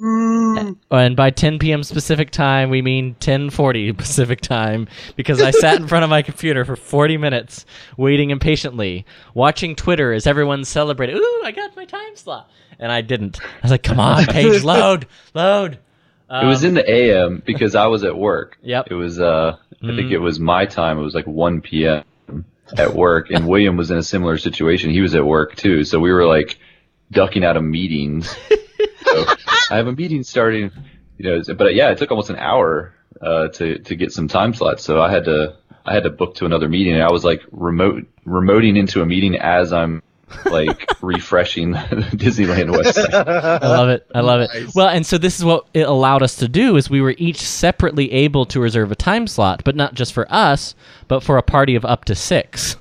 And by 10 p.m. Pacific time, we mean 10:40 [laughs] Pacific time because I sat in front of my computer for 40 minutes, waiting impatiently, watching Twitter as everyone celebrated. Ooh, I got my time slot, and I didn't. I was like, "Come on, page, [laughs] load, load." it was in the AM because I was at work. [laughs] Yep. It was uh I think Mhm. it was my time. It was like 1 p.m. at work and William was in a similar situation. He was at work too. So we were like ducking out of meetings. So I have a meeting starting, you know, but yeah, it took almost an hour uh to to get some time slots. So I had to I had to book to another meeting and I was like remote remoting into a meeting as I'm like [laughs] refreshing the [laughs] Disneyland website. I love it. I love it. Well, and so this is what it allowed us to do is we were each separately able to reserve a time slot, but not just for us, but for a party of up to 6.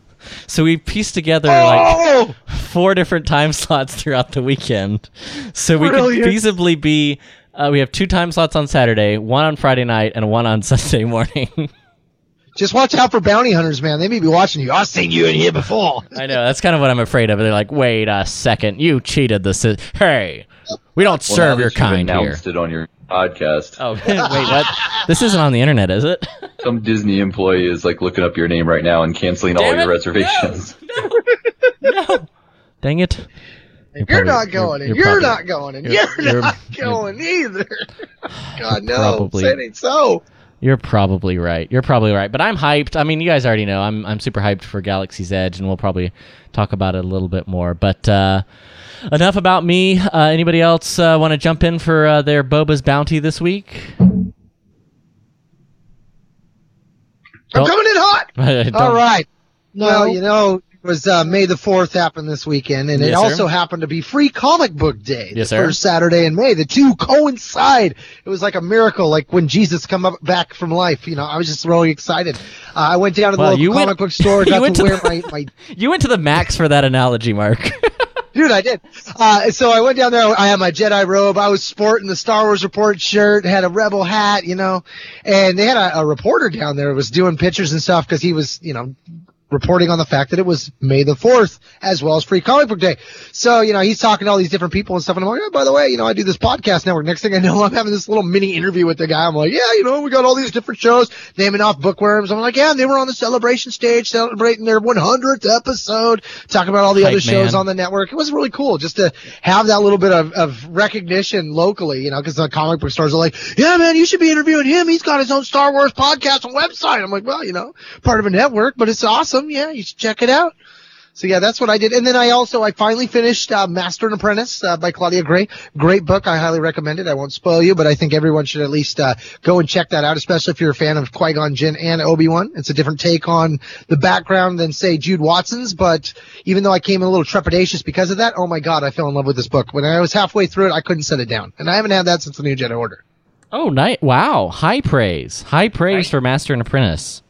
So we pieced together Oh! like four different time slots throughout the weekend. So we Brilliant. could feasibly be uh, we have two time slots on Saturday, one on Friday night and one on [laughs] Sunday morning. Just watch out for bounty hunters, man. They may be watching you. I've seen you in here before. I know that's kind of what I'm afraid of. They're like, wait a second, you cheated the. Si- hey, we don't Well, serve that your you've kind here. it on your podcast. Oh [laughs] wait, what? This isn't on the internet, is it? [laughs] Some Disney employee is like looking up your name right now and canceling all Damn your it, reservations. Dang it! You're, probably- not going, and you're you're, probably- not going, in. you're- you're, you're- not going either. [sighs] God no, Probably. say it ain't so. You're probably right. You're probably right. But I'm hyped. I mean, you guys already know I'm I'm super hyped for Galaxy's Edge, and we'll probably talk about it a little bit more. But uh, enough about me. Uh, anybody else uh, want to jump in for uh, their Boba's bounty this week? I'm coming in hot. [laughs] All right. No. Well, you know, it was uh, May the Fourth happened this weekend, and it Yes, sir. also happened to be Free Comic Book Day. Yes, the sir. First Saturday in May. The two coincide. It was like a miracle, like when Jesus come up back from life. You know, I was just really excited. Uh, I went down to the Wow, local comic went- book store, [laughs] you got went to to wear the- my, my [laughs] You went to the max for that analogy, Mark. Dude, I did. Uh, so I went down there. I had my Jedi robe. I was sporting the Star Wars Report shirt. Had a Rebel hat, you know. And they had a, a reporter down there was doing pictures and stuff because he was, you know, reporting on the fact that it was May the 4th as well as Free Comic Book Day. So, you know, he's talking to all these different people and stuff. And I'm like, oh, by the way, you know, I do this podcast network. Next thing I know, [laughs] I'm having this little mini interview with the guy. I'm like, yeah, you know, we got all these different shows naming off bookworms. I'm like, yeah, they were on the celebration stage celebrating their 100th episode, talking about all the Hype other shows man. on the network. It was really cool just to have that little bit of, of recognition locally, you know, because the comic book stores are like, yeah, man, you should be interviewing him. He's got his own Star Wars podcast and website. I'm like, well, you know, part of a network, but it's awesome. Yeah, you should check it out. So yeah, that's what I did. And then I also, I finally finished, uh, Master and Apprentice, uh, by Claudia Gray. Great book. I highly recommend it. I won't spoil you, but I think everyone should at least, uh, go and check that out, especially if you're a fan of Qui-Gon Jinn and Obi-Wan. It's a different take on the background than say Jude Watson's, but even though I came in a little trepidatious because of that, oh my god, I fell in love with this book. When I was halfway through it, I couldn't set it down. And I haven't had that since the New Jedi Order. oh, night! Wow, high praise, high praise for Master and Apprentice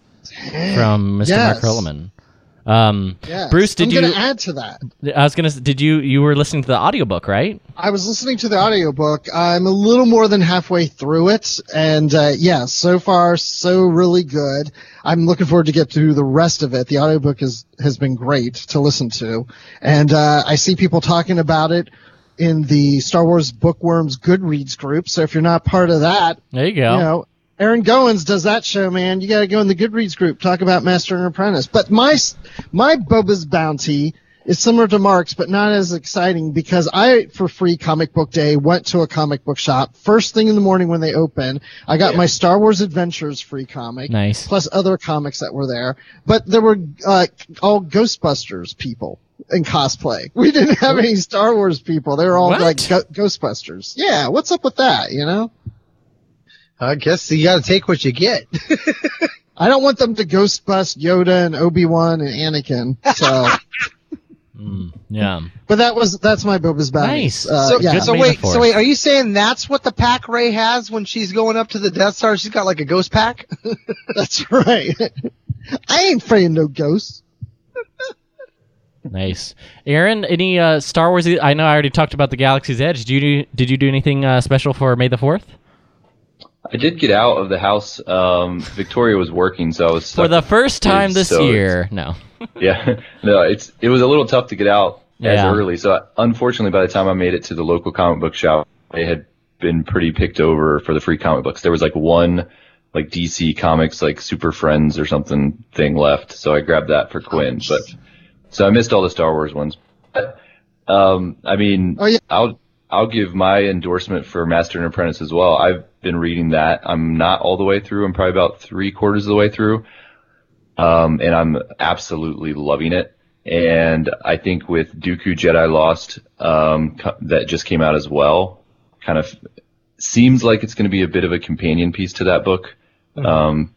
from Mr. Yes. Mark Hurleman. Um, Yes. Bruce, did I'm you? going to add to that. I was gonna. Did you? You were listening to the audiobook, right? I was listening to the audiobook. I'm a little more than halfway through it, and uh, yeah, so far so really good. I'm looking forward to get through the rest of it. The audiobook is has been great to listen to, and uh, I see people talking about it in the Star Wars Bookworms Goodreads group. So if you're not part of that, There you go. you know, Aaron Goins does that show, man. You got to go in the Goodreads group, talk about Master and Apprentice. But my my Boba's Bounty is similar to Mark's, but not as exciting because I, for free comic book day, went to a comic book shop first thing in the morning when they open. I got my Star Wars Adventures free comic, Nice. plus other comics that were there. But there were uh, all Ghostbusters people in cosplay. We didn't have any Star Wars people. They were all What? like Ghostbusters. Yeah, what's up with that? You know. I guess you gotta take what you get. [laughs] I don't want them to ghost bust Yoda and Obi Wan and Anakin. So, [laughs] Yeah. but that was that's my Boba's bounty. Nice. Uh, so, yeah. so wait, so wait, are you saying that's what the pack Rey has when she's going up to the Death Star? She's got like a ghost pack. [laughs] that's right. I ain't afraid of no ghosts. Nice, Aaron. Any uh, Star Wars? I know I already talked about the Galaxy's Edge. Did you do, did you do anything uh, special for May the Fourth? I did get out of the house. Um, Victoria was working, so I was For the first time this so year. No. [laughs] yeah, no, it's it was a little tough to get out as early. So unfortunately, by the time I made it to the local comic book shop, they had been pretty picked over for the free comic books. There was like one like DC Comics like Super Friends or something thing left, so I grabbed that for Quinn. But so I missed all the Star Wars ones. But, um, I mean, Oh, yeah. I'll I'll give my endorsement for Master and Apprentice as well. I've been reading that. I'm not all the way through. I'm probably about three quarters of the way through um, and I'm absolutely loving it. And I think with Dooku Jedi Lost, um, that just came out as well, kind of seems like it's going to be a bit of a companion piece to that book, um,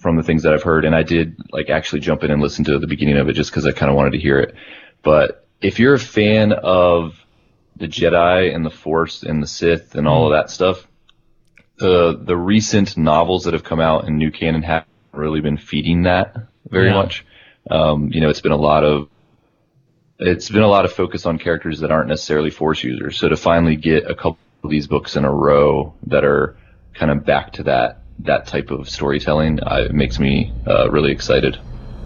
from the things that I've heard. And I did like actually jump in and listen to the beginning of it just because I kind of wanted to hear it. But if you're a fan of the Jedi and the Force and the Sith and all of that stuff, the the recent novels that have come out in new canon haven't really been feeding that very Yeah. much. Um, you know, it's been a lot of it's been a lot of focus on characters that aren't necessarily Force users. So to finally get a couple of these books in a row that are kind of back to that that type of storytelling, uh, it makes me uh, really excited.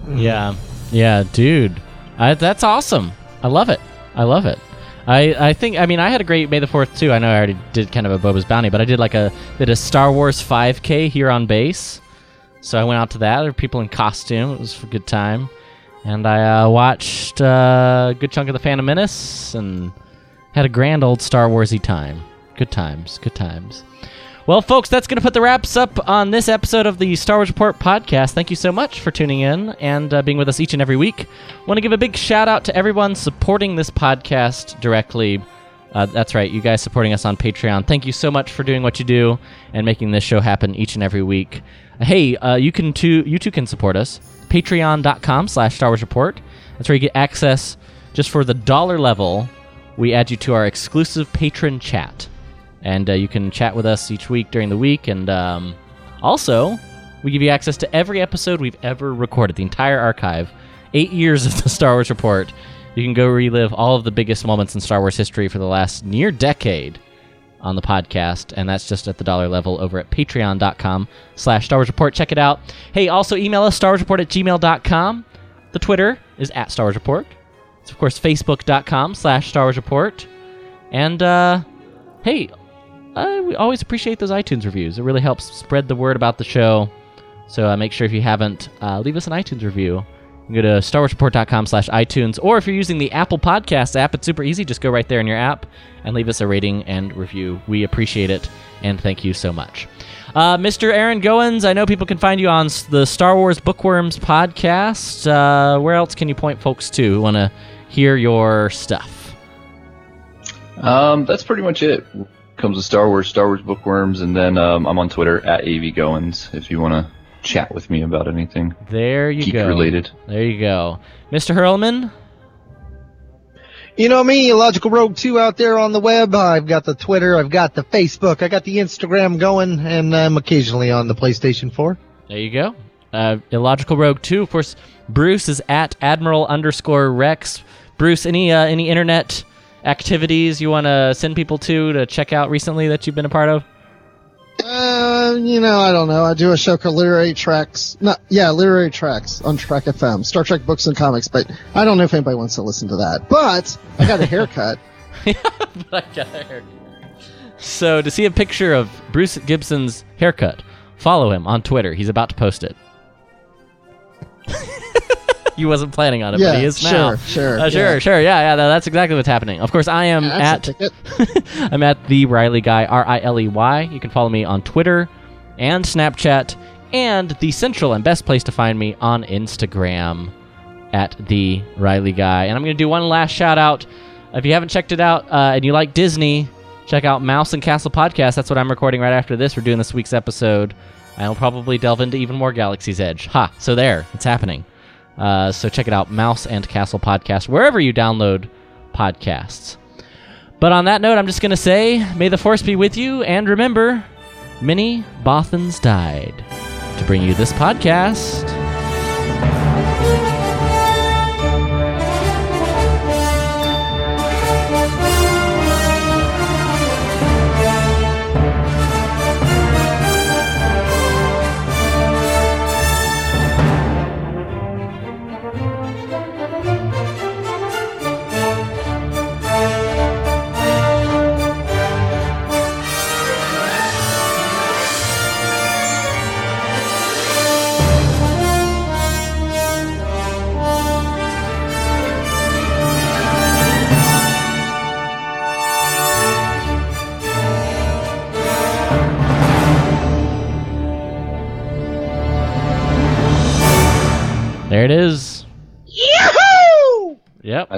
Yeah, yeah, dude, I, that's awesome. I love it. I love it. I, I think I mean I had a great May the Fourth too. I know I already did kind of a Boba's Bounty, but I did like a did a Star Wars 5K here on base. So I went out to that. There were people in costume. It was a good time, and I uh, watched uh, a good chunk of the Phantom Menace and had a grand old Star Warsy time. Good times. Good times. Well, folks, that's going to put the wraps up on this episode of the Star Wars Report podcast. Thank you so much for tuning in and uh, being with us each and every week. Want to give a big shout out to everyone supporting this podcast directly. Uh, that's right, you guys supporting us on Patreon. Thank you so much for doing what you do and making this show happen each and every week. Hey, uh, you can too. You too can support us. Patreon.com/slash Star Wars Report. That's where you get access just for the dollar level. We add you to our exclusive patron chat and uh, you can chat with us each week during the week. And um, also, we give you access to every episode we've ever recorded, the entire archive, eight years of the Star Wars Report. You can go relive all of the biggest moments in Star Wars history for the last near decade on the podcast, and that's just at the dollar level over at patreon.com slash Star Wars Report. Check it out. Hey, also email us, Star at gmail.com. The Twitter is at Star Wars Report. It's, of course, facebook.com slash Star Wars Report. And, uh, hey, uh, we always appreciate those iTunes reviews. It really helps spread the word about the show. So uh, make sure if you haven't, uh, leave us an iTunes review. You can go to starwarsreport.com slash iTunes, or if you're using the Apple Podcast app, it's super easy. Just go right there in your app and leave us a rating and review. We appreciate it, and thank you so much. Uh, Mr. Aaron Goins, I know people can find you on the Star Wars Bookworms podcast. Uh, where else can you point folks to who want to hear your stuff? Um, that's pretty much it. Comes with Star Wars, Star Wars bookworms, and then um, I'm on Twitter at avgoins if you want to chat with me about anything. There you Geek go. related. There you go. Mr. Hurlman? You know me, Illogical Rogue 2 out there on the web. I've got the Twitter, I've got the Facebook, I got the Instagram going, and I'm occasionally on the PlayStation 4. There you go. Uh, Illogical Rogue 2. Of course, Bruce is at Admiral underscore Rex. Bruce, any uh, any internet activities you want to send people to to check out recently that you've been a part of? Uh, you know, I don't know. I do a show called Literary Tracks. No, yeah, Literary Tracks on Trek FM. Star Trek books and comics, but I don't know if anybody wants to listen to that. But I got a haircut. [laughs] [laughs] but I got a haircut. So to see a picture of Bruce Gibson's haircut, follow him on Twitter. He's about to post it. [laughs] [laughs] you wasn't planning on it, Yeah, but he is now. sure, sure, Uh, sure, yeah. sure. Yeah, yeah. tha- That's exactly what's happening. Of course, I am a at. [laughs] I'm at the Riley Guy, R I L E Y. You can follow me on Twitter and Snapchat, and the central and best place to find me on Instagram at the Riley Guy. And I'm going to do one last shout out. If you haven't checked it out uh, and you like Disney, check out Mouse and Castle podcast. That's what I'm recording right after this. We're doing this week's episode. I'll probably delve into even more Galaxy's Edge. Ha! So there, it's happening. Uh, so check it out, Mouse and Castle podcast, wherever you download podcasts. But on that note, I'm just going to say, may the force be with you, and remember, many Bothans died to bring you this podcast.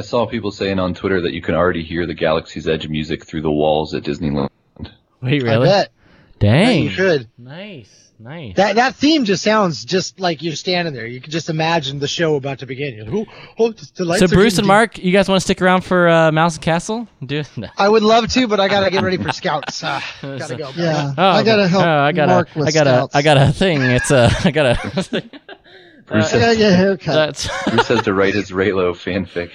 Saw people saying on Twitter that you can already hear the Galaxy's Edge music through the walls at Disneyland. Wait, I really? bet. Dang. you should. Nice, nice. That that theme just sounds just like you're standing there. You can just imagine the show about to begin. You're like, oh, oh, the lights so Bruce and. Mark, you guys want to stick around for uh, Mouse and Castle? Do no. [laughs] I would love to, but I gotta get ready for scouts. [laughs] Uh, gotta go. Yeah, Oh, I gotta help oh, I gotta. Mark a, with I got scouts. a, I got a thing. It's a, [laughs] I got a. Bruce I gotta says, get a haircut. That's [laughs] Bruce has to write his Reylo fanfic.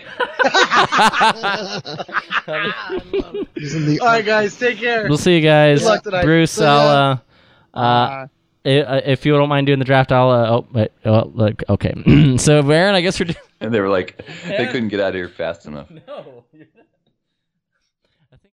[laughs] Using the All right, guys, take care. We'll see you guys. Good luck tonight. Bruce, See ya. I'll uh, uh, if you don't mind doing the draft, I'll. Uh, oh, wait, oh, look, okay. [clears throat] so, Baron, I guess we're. Do- And they were like, they couldn't get out of here fast enough. [laughs] no, you're not.